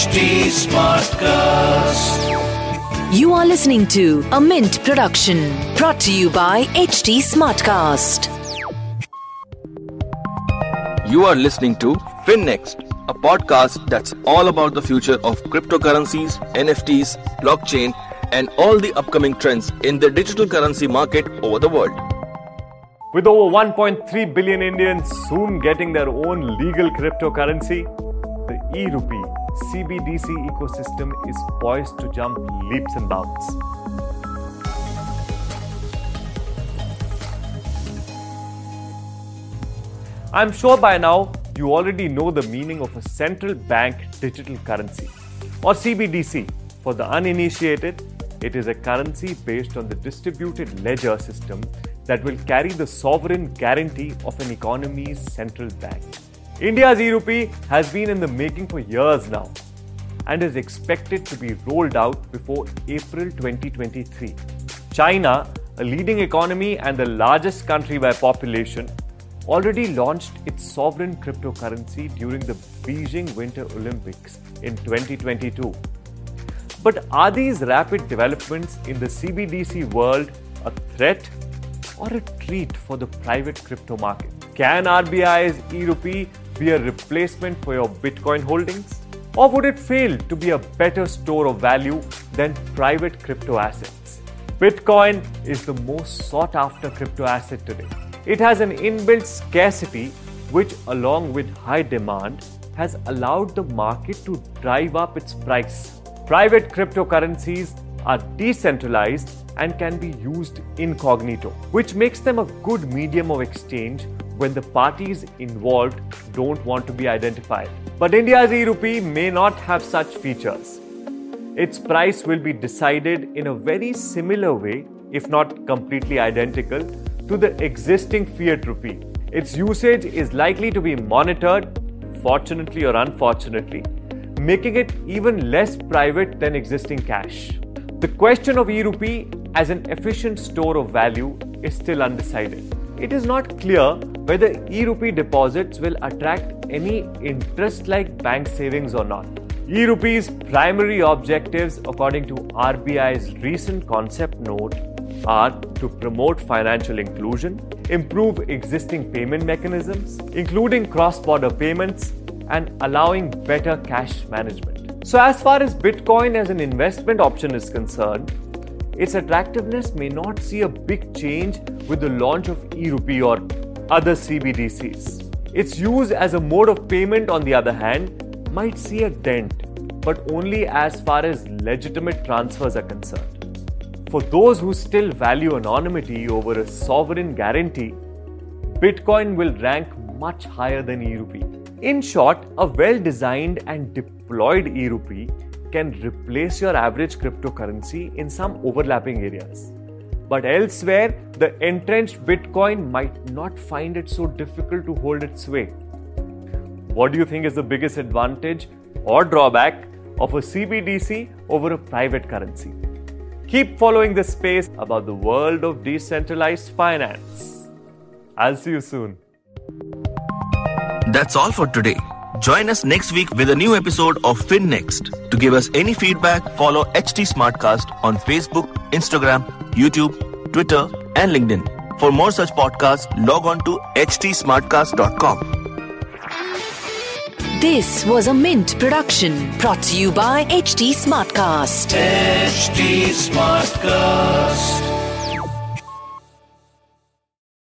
HT Smartcast. You are listening to a Mint production brought to you by HT Smartcast. You are listening to FinNext, a podcast that's all about the future of cryptocurrencies, NFTs, blockchain, and all the upcoming trends in the digital currency market over the world. With over 1.3 billion Indians soon getting their own legal cryptocurrency, the e rupee CBDC ecosystem is poised to jump leaps and bounds. I'm sure by now you already know the meaning of a central bank digital currency or CBDC. For the uninitiated, it is a currency based on the distributed ledger system that will carry the sovereign guarantee of an economy's central bank. India's e-rupee has been in the making for years now and is expected to be rolled out before April 2023. China, a leading economy and the largest country by population, already launched its sovereign cryptocurrency during the Beijing Winter Olympics in 2022. But are these rapid developments in the CBDC world a threat or a treat for the private crypto market? Can RBI's e rupee be a replacement for your Bitcoin holdings? Or would it fail to be a better store of value than private crypto assets? Bitcoin is the most sought after crypto asset today. It has an inbuilt scarcity, which, along with high demand, has allowed the market to drive up its price. Private cryptocurrencies are decentralized and can be used incognito, which makes them a good medium of exchange when the parties involved don't want to be identified. But India's e rupee may not have such features. Its price will be decided in a very similar way, if not completely identical, to the existing fiat rupee. Its usage is likely to be monitored, fortunately or unfortunately, making it even less private than existing cash. The question of e rupee as an efficient store of value is still undecided. It is not clear whether e rupee deposits will attract any interest like bank savings or not. E rupee's primary objectives, according to RBI's recent concept note, are to promote financial inclusion, improve existing payment mechanisms, including cross border payments, and allowing better cash management. So, as far as Bitcoin as an investment option is concerned, its attractiveness may not see a big change with the launch of e-rupee or other CBDCs. Its use as a mode of payment, on the other hand, might see a dent, but only as far as legitimate transfers are concerned. For those who still value anonymity over a sovereign guarantee, Bitcoin will rank much higher than e-rupee. In short, a well-designed and deployed e-rupee can replace your average cryptocurrency in some overlapping areas. But elsewhere, the entrenched Bitcoin might not find it so difficult to hold its way. What do you think is the biggest advantage or drawback of a CBDC over a private currency? Keep following this space about the world of decentralized finance. I'll see you soon. That's all for today. Join us next week with a new episode of FinNext. To give us any feedback, follow HT Smartcast on Facebook, Instagram, YouTube, Twitter, and LinkedIn. For more such podcasts, log on to htsmartcast.com. This was a Mint production brought to you by HT Smartcast. HT Smartcast.